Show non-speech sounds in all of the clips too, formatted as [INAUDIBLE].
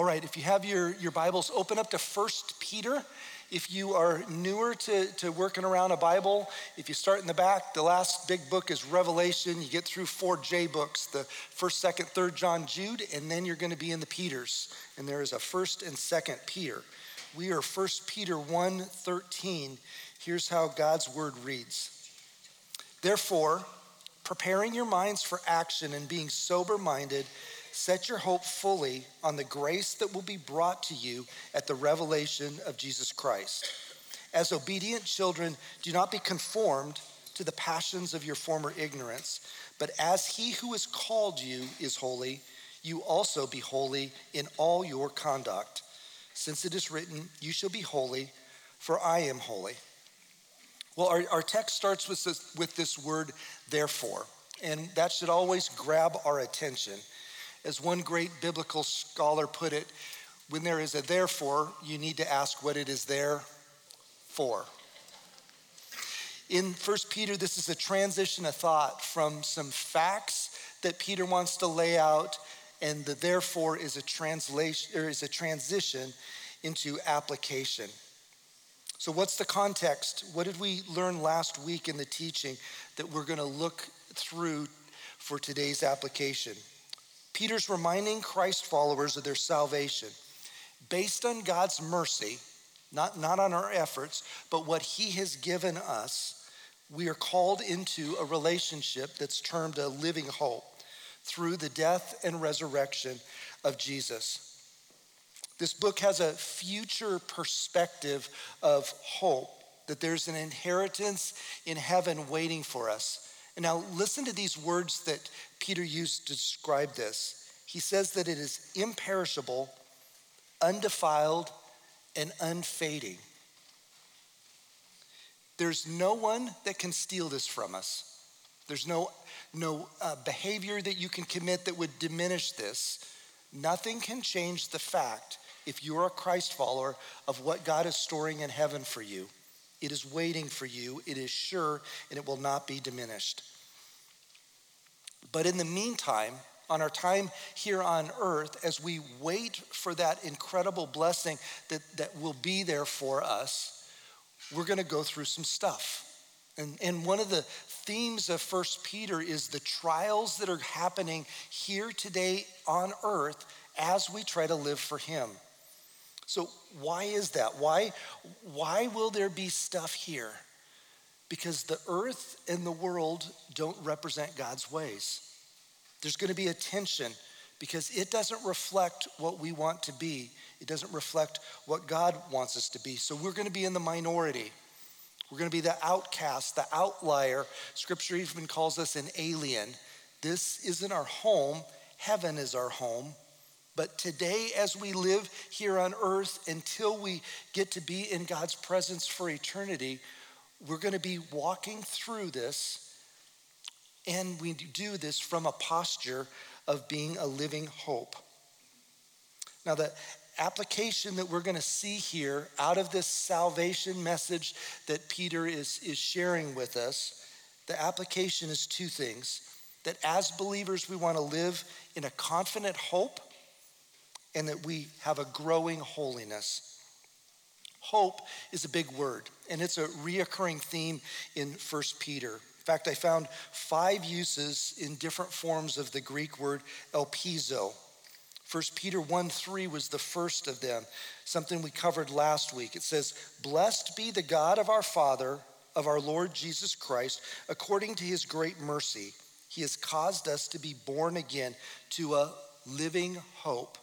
All right, if you have your, your Bibles, open up to First Peter. If you are newer to, to working around a Bible, if you start in the back, the last big book is Revelation. You get through four J books the first, second, third John, Jude, and then you're going to be in the Peters. And there is a first and second Peter. We are First Peter 1 13. Here's how God's word reads Therefore, preparing your minds for action and being sober minded, set your hope fully on the grace that will be brought to you at the revelation of Jesus Christ. As obedient children, do not be conformed to the passions of your former ignorance, but as he who has called you is holy, you also be holy in all your conduct. Since it is written, You shall be holy, for I am holy. Well, our, our text starts with this, with this word, therefore, and that should always grab our attention. As one great biblical scholar put it, when there is a therefore, you need to ask what it is there for. In 1 Peter, this is a transition of thought from some facts that Peter wants to lay out, and the therefore is a translation or is a transition into application. So, what's the context? What did we learn last week in the teaching that we're going to look through for today's application? Peter's reminding Christ followers of their salvation based on God's mercy, not, not on our efforts, but what He has given us. We are called into a relationship that's termed a living hope through the death and resurrection of Jesus. This book has a future perspective of hope, that there's an inheritance in heaven waiting for us. And now listen to these words that Peter used to describe this. He says that it is imperishable, undefiled, and unfading. There's no one that can steal this from us. There's no, no uh, behavior that you can commit that would diminish this. Nothing can change the fact if you're a Christ follower, of what God is storing in heaven for you. It is waiting for you, it is sure, and it will not be diminished. But in the meantime, on our time here on earth, as we wait for that incredible blessing that, that will be there for us, we're going to go through some stuff. And, and one of the themes of First Peter is the trials that are happening here today on earth as we try to live for Him. So, why is that? Why, why will there be stuff here? Because the earth and the world don't represent God's ways. There's going to be a tension because it doesn't reflect what we want to be, it doesn't reflect what God wants us to be. So, we're going to be in the minority. We're going to be the outcast, the outlier. Scripture even calls us an alien. This isn't our home, heaven is our home. But today, as we live here on earth until we get to be in God's presence for eternity, we're going to be walking through this. And we do this from a posture of being a living hope. Now, the application that we're going to see here out of this salvation message that Peter is, is sharing with us, the application is two things. That as believers, we want to live in a confident hope and that we have a growing holiness. Hope is a big word, and it's a reoccurring theme in 1 Peter. In fact, I found five uses in different forms of the Greek word elpizo. 1 Peter 1 3 was the first of them, something we covered last week. It says, Blessed be the God of our Father, of our Lord Jesus Christ, according to his great mercy. He has caused us to be born again to a living hope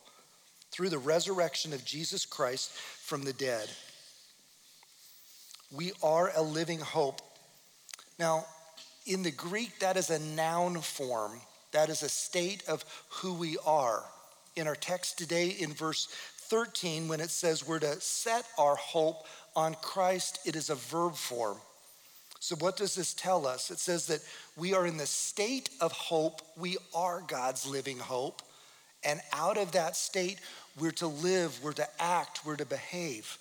through the resurrection of Jesus Christ from the dead. We are a living hope. Now, in the Greek, that is a noun form. That is a state of who we are. In our text today, in verse 13, when it says we're to set our hope on Christ, it is a verb form. So, what does this tell us? It says that we are in the state of hope. We are God's living hope. And out of that state, we're to live, we're to act, we're to behave.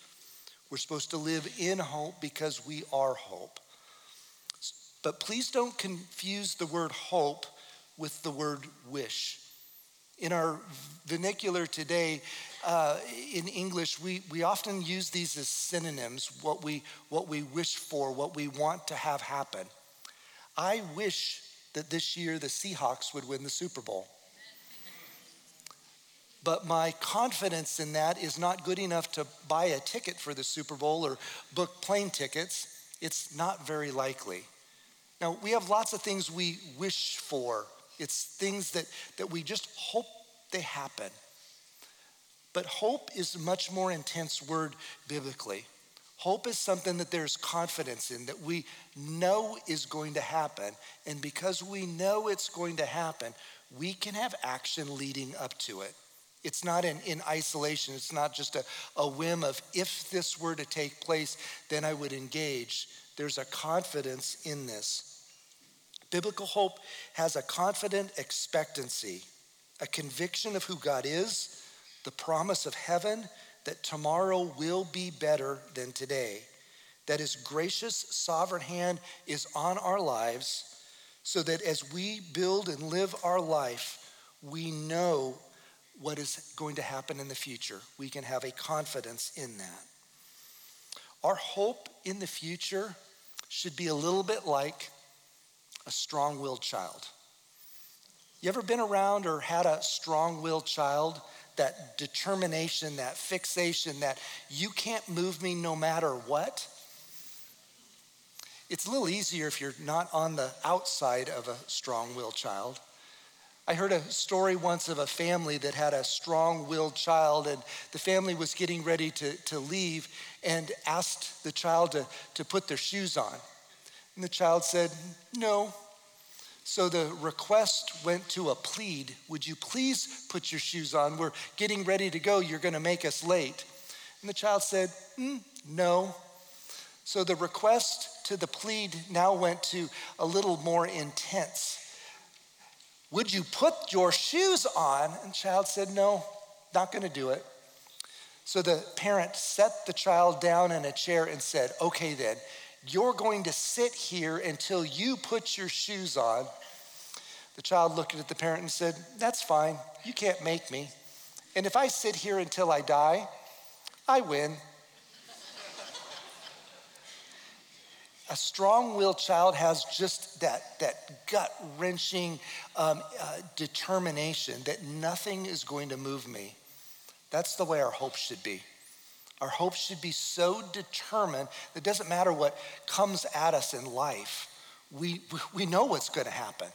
We're supposed to live in hope because we are hope. But please don't confuse the word hope with the word wish. In our vernacular today, uh, in English, we, we often use these as synonyms what we, what we wish for, what we want to have happen. I wish that this year the Seahawks would win the Super Bowl. But my confidence in that is not good enough to buy a ticket for the Super Bowl or book plane tickets. It's not very likely. Now, we have lots of things we wish for. It's things that, that we just hope they happen. But hope is a much more intense word biblically. Hope is something that there's confidence in, that we know is going to happen. And because we know it's going to happen, we can have action leading up to it. It's not in, in isolation. It's not just a, a whim of if this were to take place, then I would engage. There's a confidence in this. Biblical hope has a confident expectancy, a conviction of who God is, the promise of heaven that tomorrow will be better than today, that his gracious sovereign hand is on our lives, so that as we build and live our life, we know what is going to happen in the future. We can have a confidence in that. Our hope in the future should be a little bit like a strong willed child. You ever been around or had a strong willed child? That determination, that fixation, that you can't move me no matter what? It's a little easier if you're not on the outside of a strong willed child. I heard a story once of a family that had a strong willed child, and the family was getting ready to, to leave and asked the child to, to put their shoes on. And the child said, No, so the request went to a plead Would you please put your shoes on? We're getting ready to go. You're going to make us late. And the child said, mm, No. So the request to the plead now went to a little more intense. Would you put your shoes on? And child said, No, not going to do it. So the parent set the child down in a chair and said, Okay, then, you're going to sit here until you put your shoes on. The child looked at the parent and said, That's fine. You can't make me. And if I sit here until I die, I win. A strong willed child has just that, that gut wrenching um, uh, determination that nothing is going to move me. That's the way our hope should be. Our hope should be so determined that it doesn't matter what comes at us in life, we, we know what's going to happen.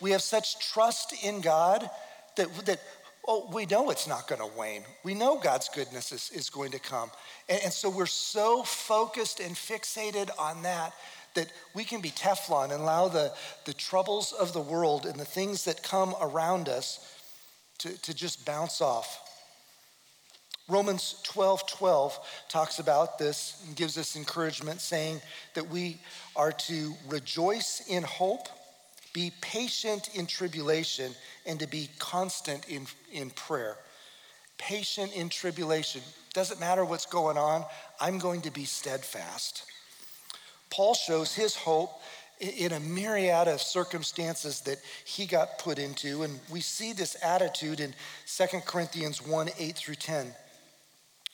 We have such trust in God that, that oh, we know it's not going to wane. We know God's goodness is, is going to come. And, and so we're so focused and fixated on that that we can be Teflon and allow the, the troubles of the world and the things that come around us to, to just bounce off. Romans 12 12 talks about this and gives us encouragement, saying that we are to rejoice in hope, be patient in tribulation, and to be constant in, in prayer. Patient in tribulation. Doesn't matter what's going on, I'm going to be steadfast. Paul shows his hope in a myriad of circumstances that he got put into, and we see this attitude in 2 Corinthians 1 8 through 10.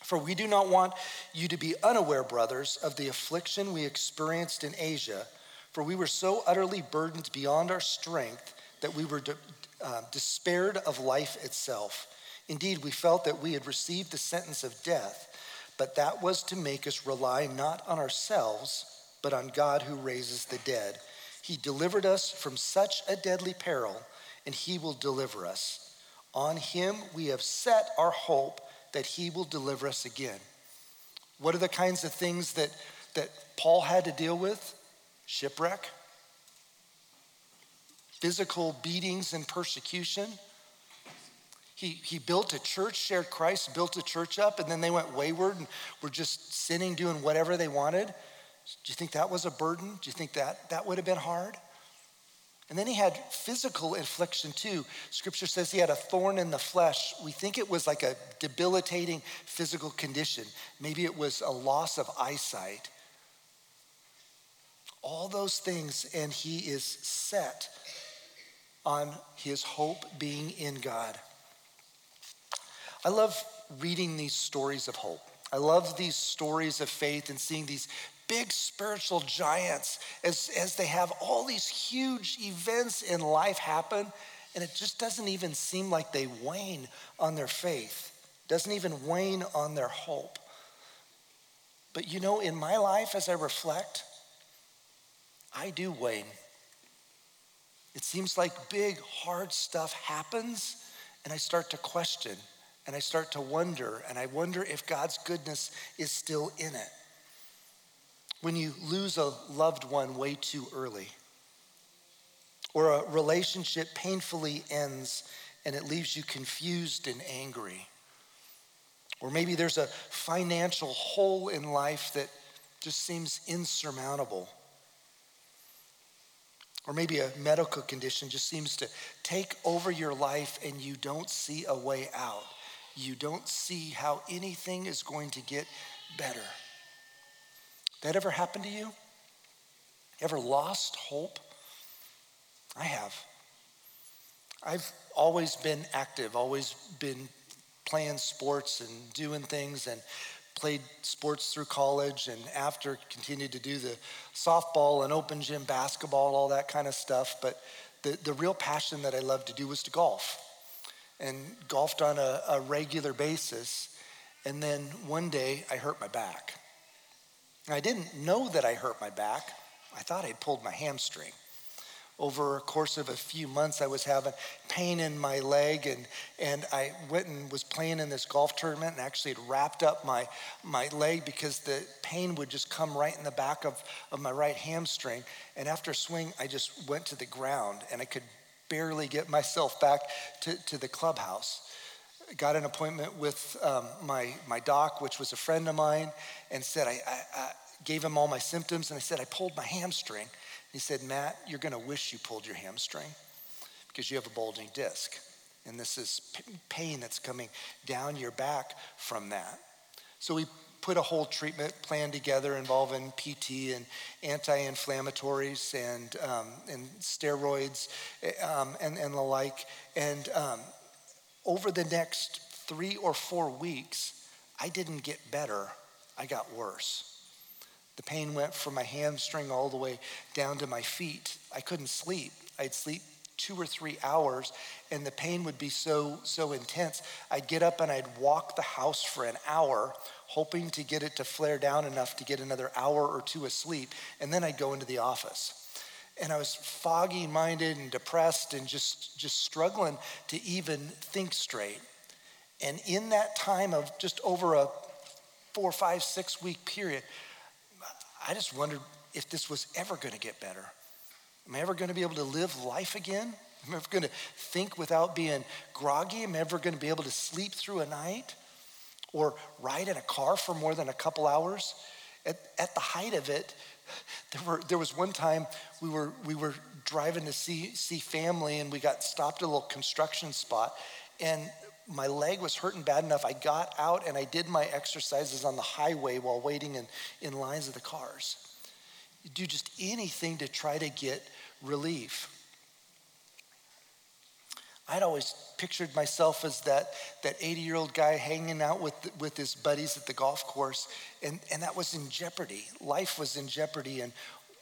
For we do not want you to be unaware, brothers, of the affliction we experienced in Asia, for we were so utterly burdened beyond our strength that we were de- uh, despaired of life itself. Indeed, we felt that we had received the sentence of death, but that was to make us rely not on ourselves, but on God who raises the dead. He delivered us from such a deadly peril, and He will deliver us. On Him we have set our hope that he will deliver us again. What are the kinds of things that, that Paul had to deal with? Shipwreck, physical beatings and persecution. He, he built a church, shared Christ, built a church up, and then they went wayward and were just sinning, doing whatever they wanted. Do you think that was a burden? Do you think that that would have been hard? And then he had physical affliction too. Scripture says he had a thorn in the flesh. We think it was like a debilitating physical condition. Maybe it was a loss of eyesight. All those things, and he is set on his hope being in God. I love reading these stories of hope. I love these stories of faith and seeing these big spiritual giants as, as they have all these huge events in life happen, and it just doesn't even seem like they wane on their faith, doesn't even wane on their hope. But you know, in my life, as I reflect, I do wane. It seems like big, hard stuff happens, and I start to question and I start to wonder, and I wonder if God's goodness is still in it. When you lose a loved one way too early, or a relationship painfully ends and it leaves you confused and angry, or maybe there's a financial hole in life that just seems insurmountable. Or maybe a medical condition just seems to take over your life and you don't see a way out you don't see how anything is going to get better. That ever happened to you? Ever lost hope? I have. I've always been active, always been playing sports and doing things and played sports through college and after continued to do the softball and open gym basketball, all that kind of stuff. But the, the real passion that I loved to do was to golf and golfed on a, a regular basis. And then one day I hurt my back. I didn't know that I hurt my back. I thought I'd pulled my hamstring. Over a course of a few months, I was having pain in my leg, and, and I went and was playing in this golf tournament and actually had wrapped up my, my leg because the pain would just come right in the back of, of my right hamstring. And after a swing, I just went to the ground and I could barely get myself back to, to the clubhouse. Got an appointment with um, my, my doc, which was a friend of mine, and said, I, I, I gave him all my symptoms, and I said, I pulled my hamstring. He said, Matt, you're gonna wish you pulled your hamstring because you have a bulging disc. And this is pain that's coming down your back from that. So we put a whole treatment plan together involving PT and anti-inflammatories and, um, and steroids um, and, and the like. And um, over the next three or four weeks, I didn't get better, I got worse. The pain went from my hamstring all the way down to my feet. I couldn't sleep. I'd sleep two or three hours and the pain would be so so intense i'd get up and i'd walk the house for an hour hoping to get it to flare down enough to get another hour or two of sleep and then i'd go into the office and i was foggy minded and depressed and just just struggling to even think straight and in that time of just over a four five six week period i just wondered if this was ever going to get better Am I ever going to be able to live life again? Am I ever going to think without being groggy? Am I ever going to be able to sleep through a night or ride in a car for more than a couple hours? At, at the height of it, [LAUGHS] there, were, there was one time we were, we were driving to see, see family and we got stopped at a little construction spot and my leg was hurting bad enough. I got out and I did my exercises on the highway while waiting in, in lines of the cars do just anything to try to get relief. I'd always pictured myself as that, that 80 year old guy hanging out with, with his buddies at the golf course, and, and that was in jeopardy. Life was in jeopardy, and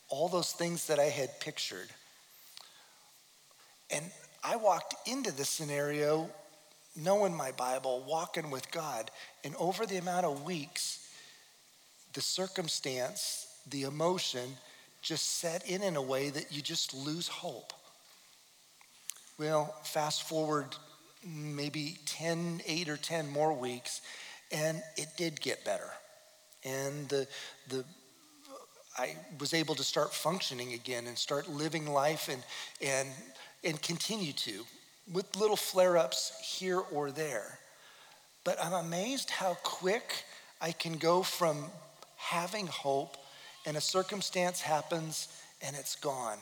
all those things that I had pictured. And I walked into this scenario knowing my Bible, walking with God, and over the amount of weeks, the circumstance the emotion just set in in a way that you just lose hope. Well, fast forward maybe 10, 8 or 10 more weeks, and it did get better. And the, the, I was able to start functioning again and start living life and, and, and continue to with little flare ups here or there. But I'm amazed how quick I can go from having hope and a circumstance happens and it's gone.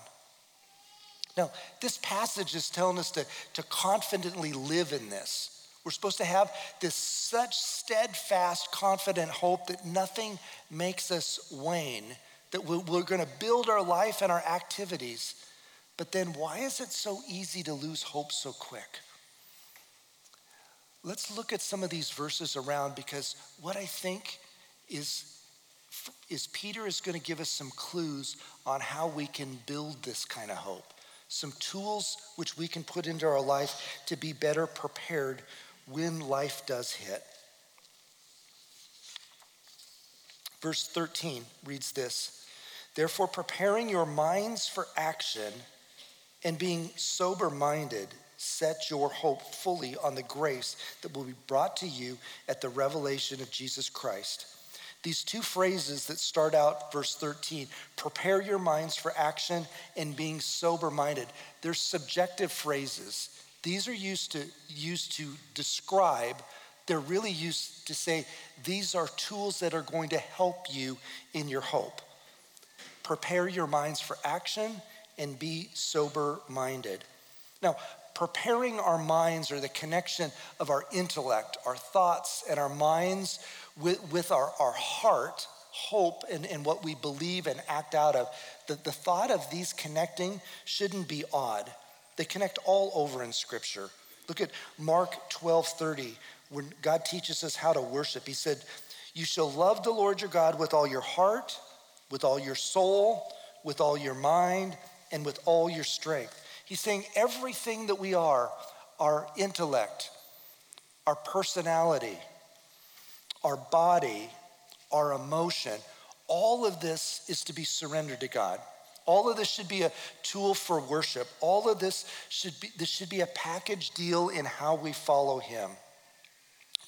Now, this passage is telling us to, to confidently live in this. We're supposed to have this such steadfast, confident hope that nothing makes us wane, that we're, we're going to build our life and our activities. But then, why is it so easy to lose hope so quick? let's look at some of these verses around because what I think is is Peter is going to give us some clues on how we can build this kind of hope. Some tools which we can put into our life to be better prepared when life does hit. Verse 13 reads this Therefore, preparing your minds for action and being sober minded, set your hope fully on the grace that will be brought to you at the revelation of Jesus Christ. These two phrases that start out verse 13 prepare your minds for action and being sober minded. They're subjective phrases. These are used to, used to describe, they're really used to say, these are tools that are going to help you in your hope. Prepare your minds for action and be sober minded. Now, preparing our minds or the connection of our intellect, our thoughts, and our minds with, with our, our heart, hope, and, and what we believe and act out of. The, the thought of these connecting shouldn't be odd. They connect all over in Scripture. Look at Mark 12 30, when God teaches us how to worship. He said, You shall love the Lord your God with all your heart, with all your soul, with all your mind, and with all your strength. He's saying everything that we are, our intellect, our personality, our body, our emotion, all of this is to be surrendered to God. All of this should be a tool for worship. All of this should be this should be a package deal in how we follow him.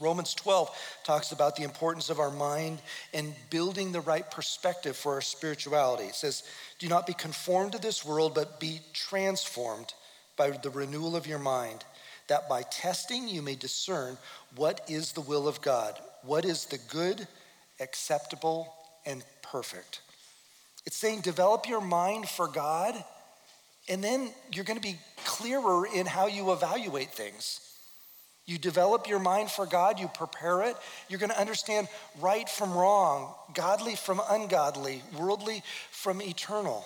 Romans 12 talks about the importance of our mind and building the right perspective for our spirituality. It says, Do not be conformed to this world, but be transformed by the renewal of your mind, that by testing you may discern what is the will of God, what is the good, acceptable, and perfect. It's saying develop your mind for God, and then you're going to be clearer in how you evaluate things. You develop your mind for God, you prepare it, you're going to understand right from wrong, godly from ungodly, worldly from eternal.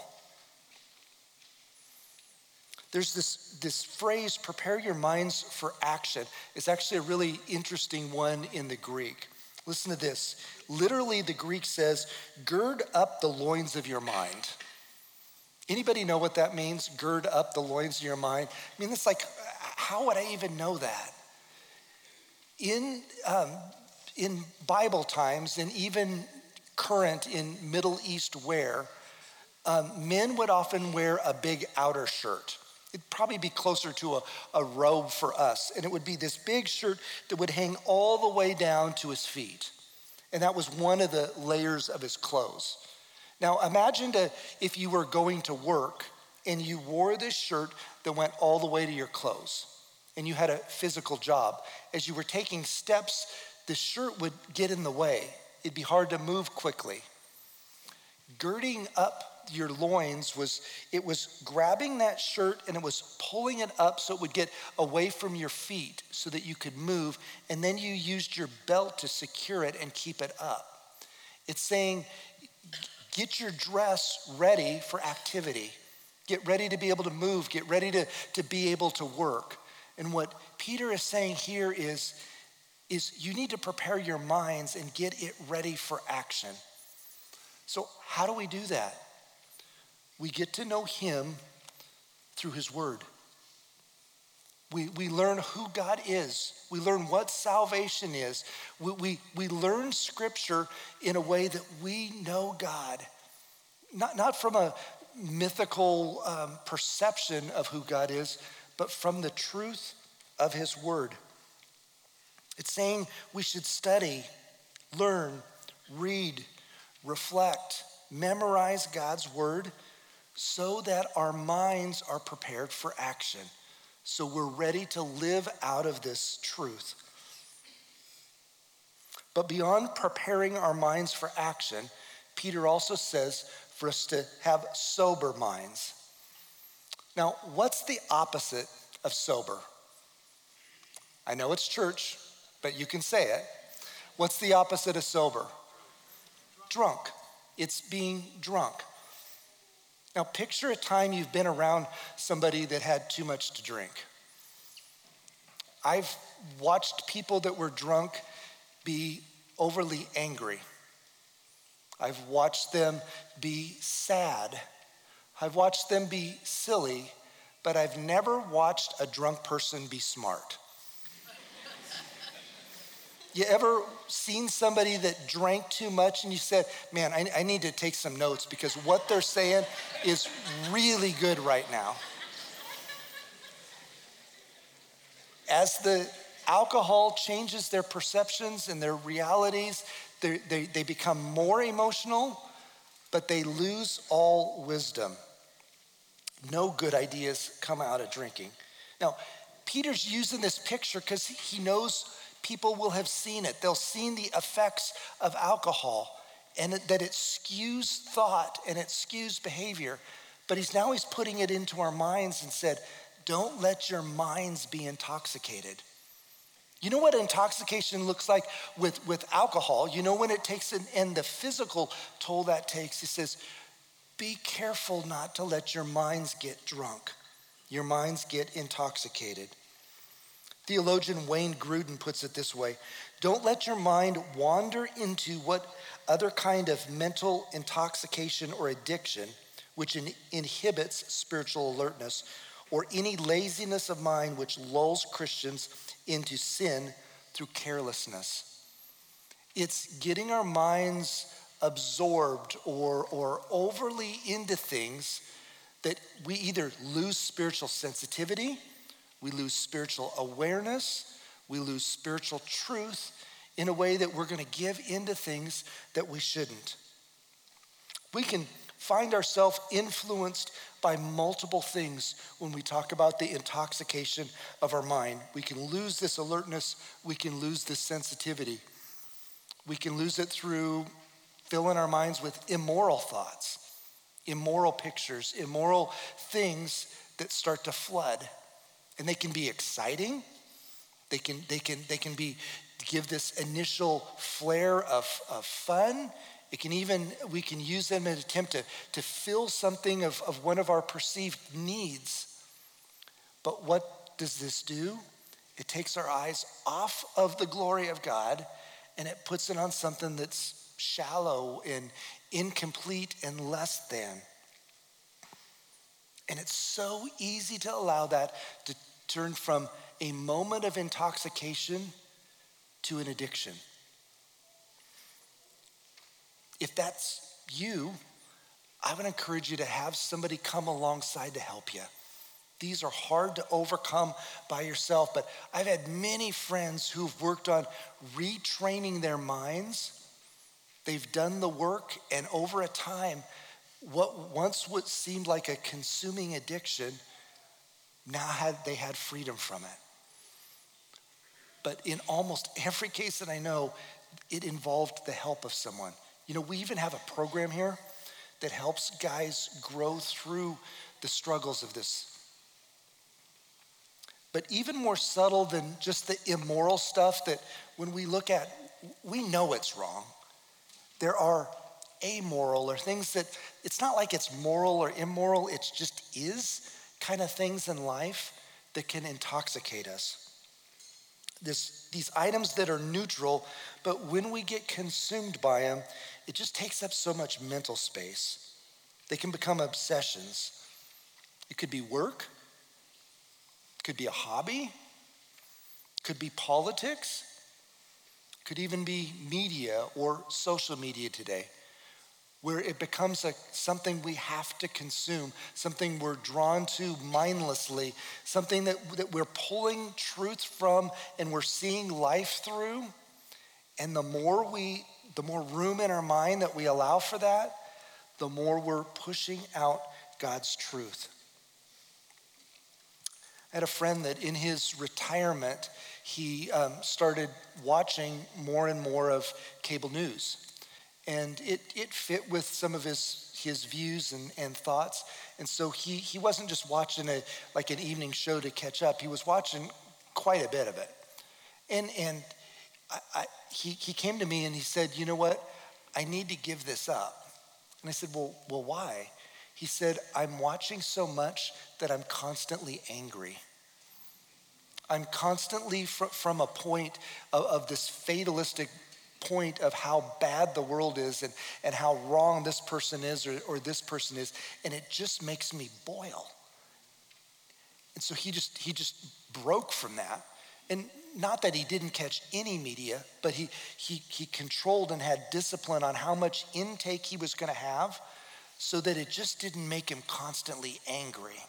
There's this, this phrase, prepare your minds for action. It's actually a really interesting one in the Greek. Listen to this. Literally, the Greek says, gird up the loins of your mind. Anybody know what that means? Gird up the loins of your mind. I mean, it's like, how would I even know that? In, um, in Bible times, and even current in Middle East wear, um, men would often wear a big outer shirt. It'd probably be closer to a, a robe for us. And it would be this big shirt that would hang all the way down to his feet. And that was one of the layers of his clothes. Now imagine to, if you were going to work and you wore this shirt that went all the way to your clothes and you had a physical job. As you were taking steps, the shirt would get in the way. It'd be hard to move quickly. Girding up your loins was it was grabbing that shirt and it was pulling it up so it would get away from your feet so that you could move and then you used your belt to secure it and keep it up it's saying get your dress ready for activity get ready to be able to move get ready to, to be able to work and what peter is saying here is is you need to prepare your minds and get it ready for action so how do we do that we get to know Him through His Word. We, we learn who God is. We learn what salvation is. We, we, we learn Scripture in a way that we know God, not, not from a mythical um, perception of who God is, but from the truth of His Word. It's saying we should study, learn, read, reflect, memorize God's Word so that our minds are prepared for action. So we're ready to live out of this truth. But beyond preparing our minds for action, Peter also says for us to have sober minds. Now, what's the opposite of sober? I know it's church, but you can say it. What's the opposite of sober? Drunk. It's being drunk. Now, picture a time you've been around somebody that had too much to drink. I've watched people that were drunk be overly angry. I've watched them be sad. I've watched them be silly, but I've never watched a drunk person be smart. You ever seen somebody that drank too much and you said, Man, I, I, need to take some notes because what they're saying is really good right now? As the alcohol changes their perceptions and their realities, they, they, they become more emotional, but they lose all wisdom. No good ideas come out of drinking. Now, Peter's using this picture because he knows people will have seen it. They'll seen the effects of alcohol and that it skews thought and it skews behavior. But he's now he's putting it into our minds and said, don't let your minds be intoxicated. You know what intoxication looks like with, with alcohol? You know when it takes an and the physical toll that takes. He says, be careful not to let your minds get drunk, your minds get intoxicated. Theologian Wayne Grudem puts it this way Don't let your mind wander into what other kind of mental intoxication or addiction, which in, inhibits spiritual alertness, or any laziness of mind which lulls Christians into sin through carelessness. It's getting our minds absorbed or, or overly into things that we either lose spiritual sensitivity, we lose spiritual awareness, we lose spiritual truth in a way that we're going to give into things that we shouldn't. We can find ourselves influenced by multiple things when we talk about the intoxication of our mind. We can lose this alertness, we can lose this sensitivity. We can lose it through filling our minds with immoral thoughts, immoral pictures, immoral things that start to flood. And they can be exciting. They can, they can, they can be give this initial flare of, of fun it can even, we can use them in an attempt to, to fill something of, of one of our perceived needs. But what does this do? It takes our eyes off of the glory of God and it puts it on something that's shallow and incomplete and less than. And it's so easy to allow that to turn from a moment of intoxication to an addiction. If that's you, I would encourage you to have somebody come alongside to help you. These are hard to overcome by yourself, but I've had many friends who've worked on retraining their minds. They've done the work, and over a time, what once what seemed like a consuming addiction, now had, they had freedom from it. But in almost every case that I know, it involved the help of someone. You know, we even have a program here that helps guys grow through the struggles of this. But even more subtle than just the immoral stuff that when we look at, we know it's wrong. There are amoral or things that it's not like it's moral or immoral, it just is kind of things in life that can intoxicate us. This, these items that are neutral, but when we get consumed by them, it just takes up so much mental space. They can become obsessions. It could be work, could be a hobby, could be politics, it could even be media or social media today, where it becomes a, something we have to consume, something we're drawn to mindlessly, something that, that we're pulling truth from and we're seeing life through. And the more we the more room in our mind that we allow for that, the more we're pushing out God's truth. I had a friend that in his retirement, he um, started watching more and more of cable news. And it, it fit with some of his, his views and, and thoughts. And so he, he wasn't just watching a, like an evening show to catch up, he was watching quite a bit of it. And, and I, I, he, he came to me and he said, You know what? I need to give this up. And I said, Well, well why? He said, I'm watching so much that I'm constantly angry. I'm constantly fr- from a point of, of this fatalistic point of how bad the world is and, and how wrong this person is or, or this person is, and it just makes me boil. And so he just he just broke from that. And not that he didn't catch any media, but he he he controlled and had discipline on how much intake he was going to have so that it just didn't make him constantly angry.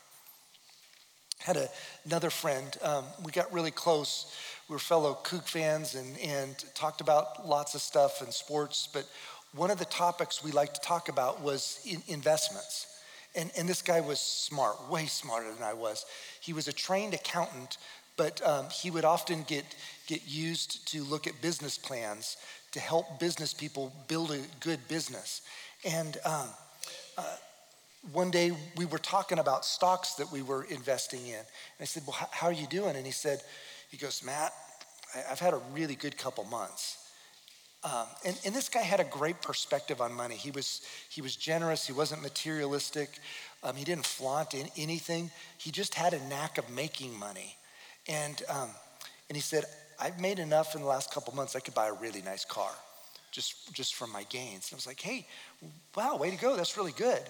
Had a, another friend, um, we got really close. We were fellow Coug fans and, and talked about lots of stuff and sports, but one of the topics we liked to talk about was in investments. And, and this guy was smart, way smarter than I was. He was a trained accountant, but um, he would often get, get used to look at business plans to help business people build a good business. And um, uh, one day we were talking about stocks that we were investing in. And I said, Well, how, are you doing? And he said, He goes, Matt, I've had a really good couple months. Um, and, and, this guy had a great perspective on money. He was, he was generous, he wasn't materialistic, um, he didn't flaunt in anything. He just had a knack of making money. And, um, and he said, I've made enough in the last couple months, I could buy a really nice car just, just from my gains. And I was like, hey, wow, way to go, that's really good.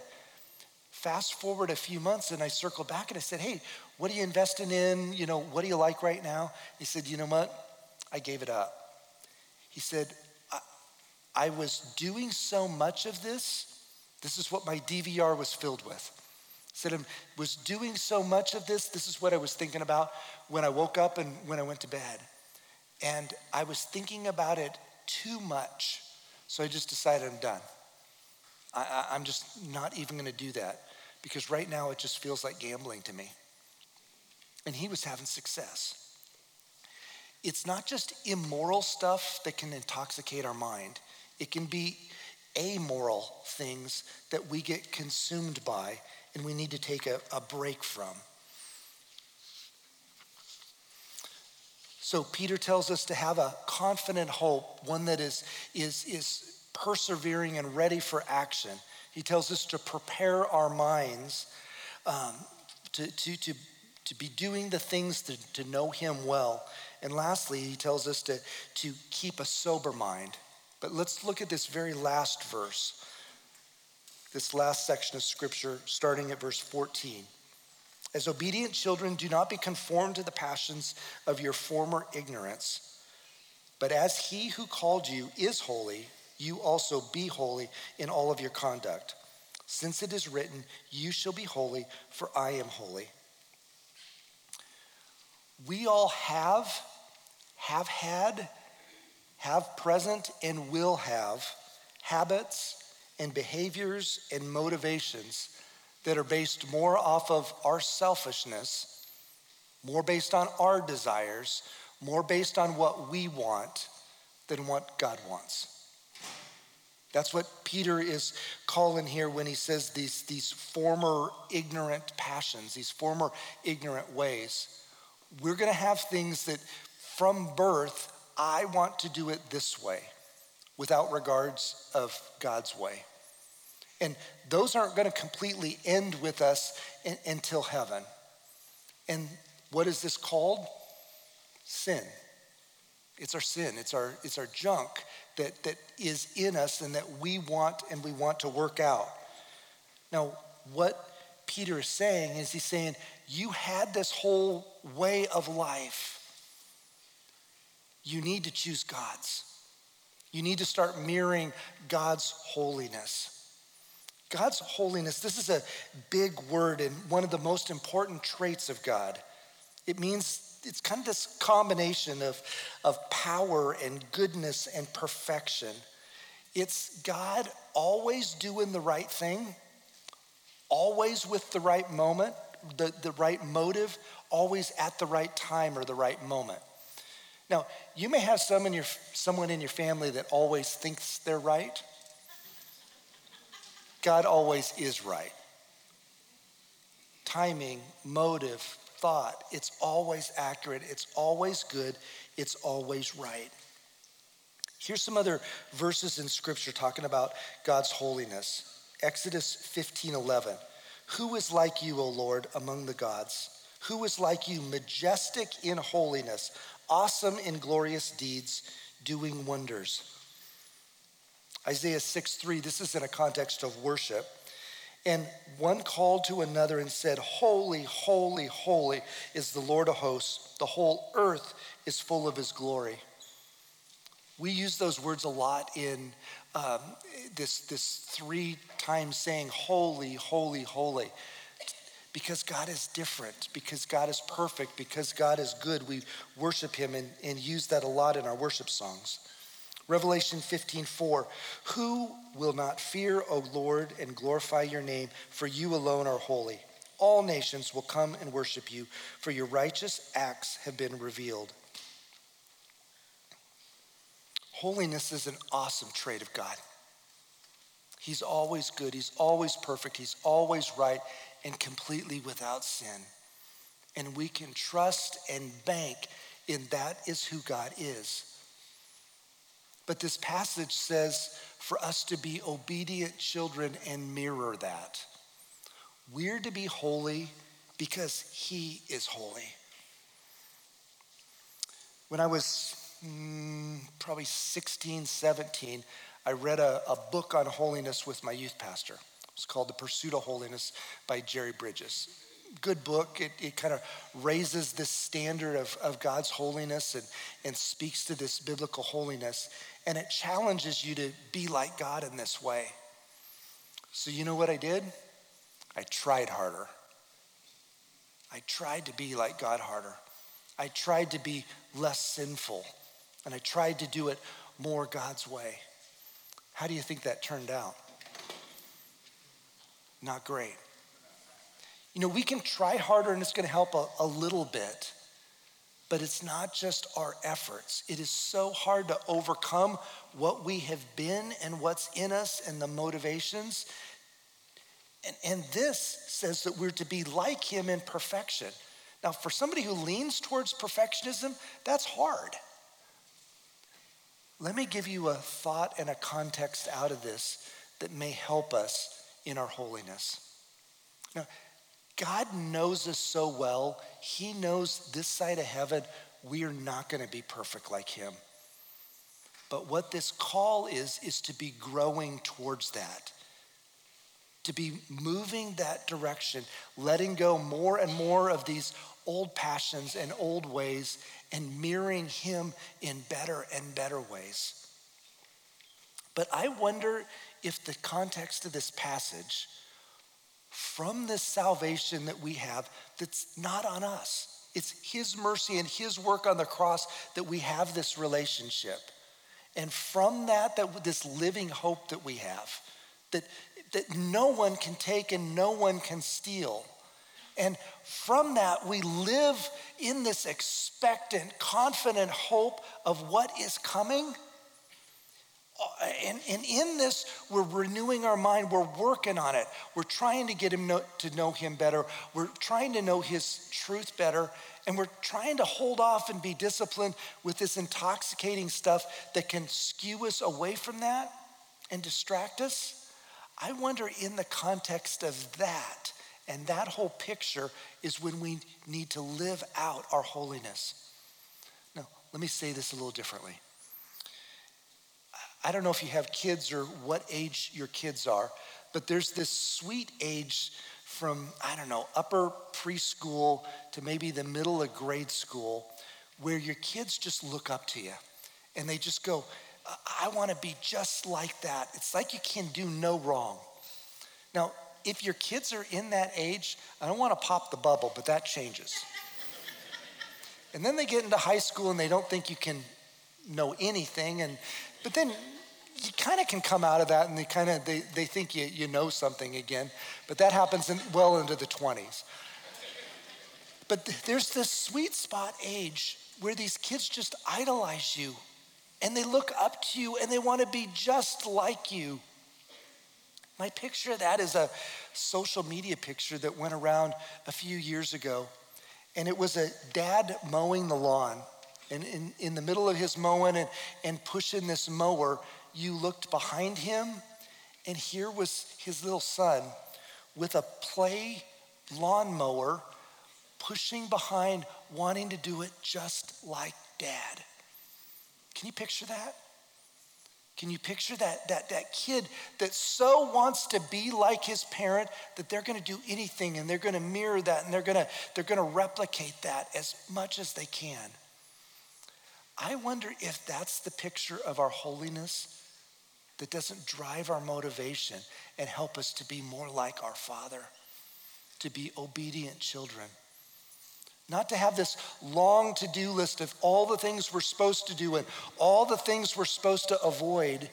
Fast forward a few months and I circled back and I said, hey, what are you investing in? You know, what do you like right now? He said, you know what? I gave it up. He said, I, I was doing so much of this. This is what my DVR was filled with. He said, I was doing so much of this. This is what I was thinking about when I woke up and when I went to bed. And I was thinking about it too much. So I just decided I'm done. I, am just not even going to do that because right now it just feels like gambling to me. And he was having success. It's not just immoral stuff that can intoxicate our mind, it can be amoral things that we get consumed by and we need to take a, a break from. So Peter tells us to have a confident hope, one that is, is, is persevering and ready for action. He tells us to prepare our minds um, to, to, to, to be doing the things to, to know Him well. And lastly, he tells us to, to keep a sober mind. But let's look at this very last verse, this last section of scripture, starting at verse 14. As obedient children, do not be conformed to the passions of your former ignorance, but as he who called you is holy, you also be holy in all of your conduct. Since it is written, You shall be holy, for I am holy. We all have, have had, have present, and will have habits and behaviors and motivations that are based more off of our selfishness, more based on our desires, more based on what we want than what God wants. That's what Peter is calling here when he says these, these former ignorant passions, these former ignorant ways. We're going to have things that from birth, I want to do it this way without regards of God's way. And those aren't going to completely end with us in, until heaven. And what is this called? Sin. It's our sin, it's our, it's our junk that, that is in us and that we want and we want to work out. Now, what Peter is saying is he's saying, You had this whole way of life. You need to choose God's. You need to start mirroring God's holiness. God's holiness, this is a big word and one of the most important traits of God. It means it's kind of this combination of, of power and goodness and perfection. It's God always doing the right thing, always with the right moment, the, the right motive, always at the right time or the right moment. Now, you may have some in your, someone in your family that always thinks they're right. God always is right. Timing, motive, thought, it's always accurate, it's always good, it's always right. Here's some other verses in scripture talking about God's holiness. Exodus 15 11. Who is like you, O Lord, among the gods? Who is like you, majestic in holiness, awesome in glorious deeds, doing wonders? Isaiah 6 3, this is in a context of worship. And one called to another and said, Holy, holy, holy is the Lord of hosts. The whole earth is full of his glory. We use those words a lot in um, this, this three times saying, Holy, holy, holy. Because God is different, because God is perfect, because God is good. We worship him and, and use that a lot in our worship songs. Revelation 15, 4. Who will not fear, O Lord, and glorify your name? For you alone are holy. All nations will come and worship you, for your righteous acts have been revealed. Holiness is an awesome trait of God. He's always good, He's always perfect, He's always right, and completely without sin. And we can trust and bank in that is who God is. But this passage says for us to be obedient children and mirror that. We're to be holy because He is holy. When I was mm, probably 16, 17, I read a, a book on holiness with my youth pastor. It's called The Pursuit of Holiness by Jerry Bridges good book. It, it kind of raises this standard of, of God's holiness and, and speaks to this biblical holiness. And it challenges you to be like God in this way. So, you know what I did? I tried harder. I tried to be like God harder. I tried to be less sinful. And I tried to do it more God's way. How do you think that turned out? Not great. You know, we can try harder and it's going to help a, a little bit, but it's not just our efforts. It is so hard to overcome what we have been and what's in us and the motivations. And, and this says that we're to be like him in perfection. Now, for somebody who leans towards perfectionism, that's hard. Let me give you a thought and a context out of this that may help us in our holiness. Now, God knows us so well. He knows this side of heaven, we are not going to be perfect like Him. But what this call is, is to be growing towards that, to be moving that direction, letting go more and more of these old passions and old ways, and mirroring Him in better and better ways. But I wonder if the context of this passage from this salvation that we have that's not on us. It's His mercy and His work on the cross that we have this relationship. And from that, that this living hope that we have, that, that no one can take and no one can steal. And from that, we live in this expectant, confident hope of what is coming Uh, and, and in this, we're renewing our mind. We're working on it. We're trying to get him know, to know him better. We're trying to know his truth better. And we're trying to hold off and be disciplined with this intoxicating stuff that can skew us away from that and distract us. I wonder, in the context of that and that whole picture, is when we need to live out our holiness. Now, let me say this a little differently. I don't know if you have kids or what age your kids are, but there's this sweet age from, I don't know, upper preschool to maybe the middle of grade school where your kids just look up to you and they just go, I want to be just like that. It's like you can do no wrong. Now, if your kids are in that age, I don't want to pop the bubble, but that changes. [LAUGHS] and then they get into high school and they don't think you can know anything and but then you kind of can come out of that and they kind of they, they think you, you know something again. But that happens in, well into the 20s but th- there's this sweet spot age where these kids just idolize you. And they look up to you and they want to be just like you. My picture of that is a social media picture that went around a few years ago. And it was a dad mowing the lawn and in, in the middle of his mowing and, and pushing this mower, you looked behind him, and here was his little son with a play lawnmower pushing behind, wanting to do it just like dad. Can you picture that? Can you picture that, that, that kid that so wants to be like his parent that they're to do anything and they're to mirror that and they're to, they're to replicate that as much as they can? I wonder if that's the picture of our holiness that doesn't drive our motivation and help us to be more like our Father, to be obedient children. Not to have this long to do list of all the things we're supposed to do and all the things we're supposed to avoid.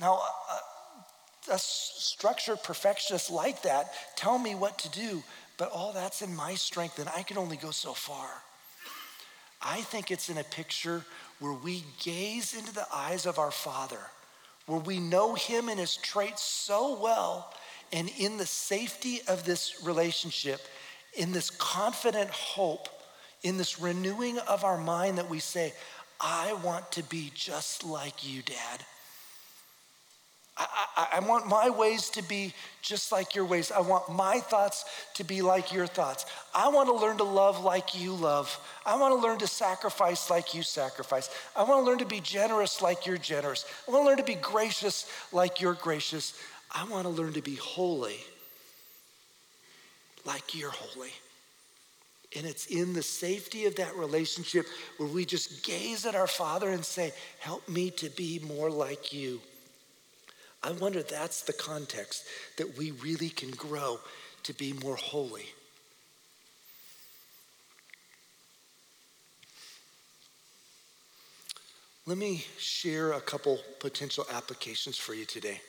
Now, uh, uh, a, a structured perfectionist like that tell me what to do, but all that's in my strength and I can only go so far. I think it's in a picture where we gaze into the eyes of our Father, where we know Him and His traits so well, and in the safety of this relationship, in this confident hope, in this renewing of our mind that we say, I want to be just like you, Dad. I, I, I, want my ways to be just like your ways. I want my thoughts to be like your thoughts. I want to learn to love like you love. I want to learn to sacrifice like you sacrifice. I want to learn to be generous like you're generous. I want to learn to be gracious like you're gracious. I want to learn to be holy like you're holy. And it's in the safety of that relationship where we just gaze at our Father and say, Help me to be more like you. I wonder that's the context that we really can grow to be more holy. Let me share a couple potential applications for you today.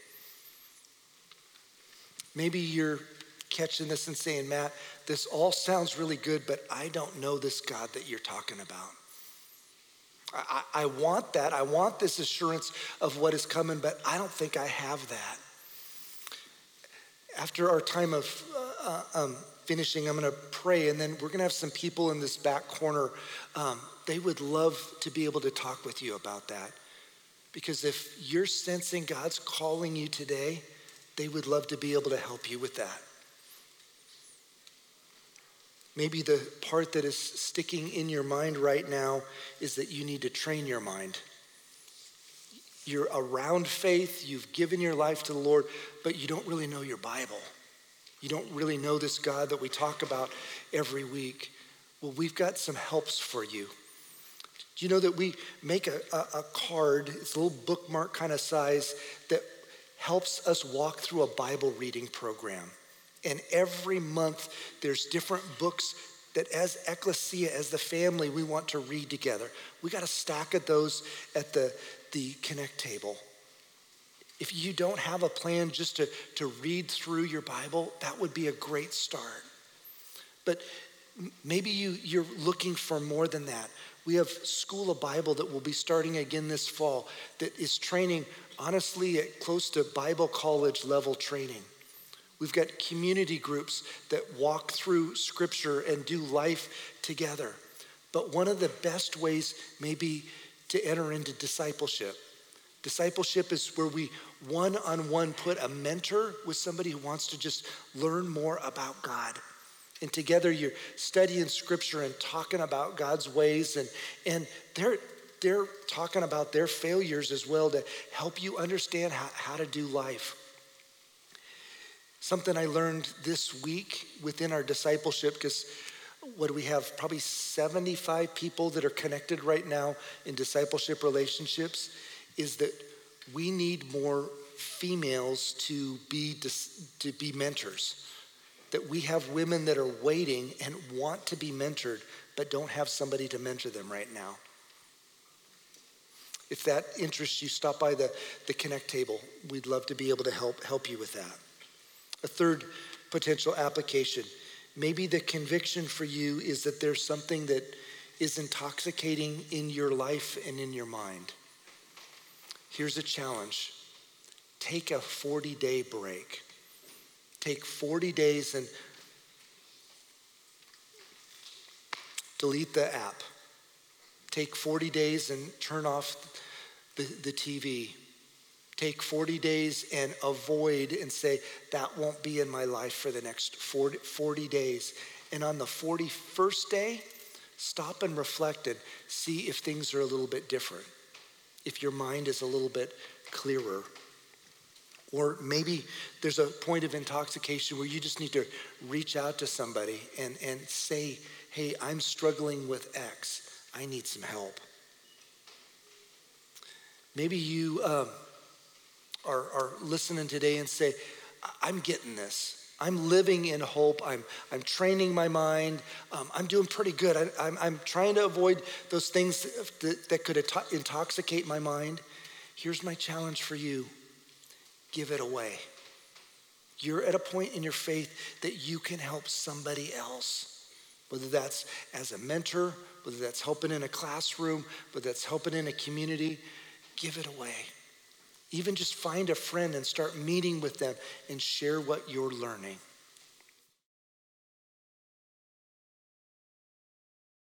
Maybe you're catching this and saying, Matt, this all sounds really good, but I don't know this God that you're talking about. I, I, want that. I want this assurance of what is coming, but I don't think I have that. After our time of uh, uh um, finishing, I'm going to pray, and then we're going to have some people in this back corner. Um, they would love to be able to talk with you about that. Because if you're sensing God's calling you today, they would love to be able to help you with that. Maybe the part that is sticking in your mind right now is that you need to train your mind. You're around faith, you've given your life to the Lord, but you don't really know your Bible. You don't really know this God that we talk about every week. Well, we've got some helps for you. Do you know that we make a, a, a card, it's a little bookmark kind of size, that helps us walk through a Bible reading program. And every month, there's different books that as ecclesia, as the family, we want to read together. We got a stack of those at the, the Connect table. If you don't have a plan just to, to read through your Bible, that would be a great start. But maybe you, you're looking for more than that. We have School of Bible that will be starting again this fall that is training, honestly, at close to Bible college level training. We've got community groups that walk through scripture and do life together. But one of the best ways may be to enter into discipleship. Discipleship is where we one on one put a mentor with somebody who wants to just learn more about God. And together you're studying scripture and talking about God's ways, and, and they're, they're talking about their failures as well to help you understand how, how to do life. Something I learned this week within our discipleship, because what do we have? Probably 75 people that are connected right now in discipleship relationships, is that we need more females to be, to be mentors. That we have women that are waiting and want to be mentored, but don't have somebody to mentor them right now. If that interests you, stop by the, the Connect table. We'd love to be able to help, help you with that. A third potential application maybe the conviction for you is that there's something that is intoxicating in your life and in your mind. Here's a challenge take a 40 day break. Take 40 days and delete the app. Take 40 days and turn off the, the TV take 40 days and avoid and say, that won't be in my life for the next 40, 40 days. And on the 41st day, stop and reflect and see if things are a little bit different, if your mind is a little bit clearer. Or maybe there's a point of intoxication where you just need to reach out to somebody and, and say, hey, I'm struggling with X. I need some help. Maybe you um, are, are listening today and say, I'm getting this. I'm living in hope. I'm, I'm training my mind. Um, I'm doing pretty good. I, am I'm, I'm trying to avoid those things that, that could intoxicate my mind. Here's my challenge for you give it away. You're at a point in your faith that you can help somebody else, whether that's as a mentor, whether that's helping in a classroom, whether that's helping in a community. Give it away. Even just find a friend and start meeting with them and share what you're learning.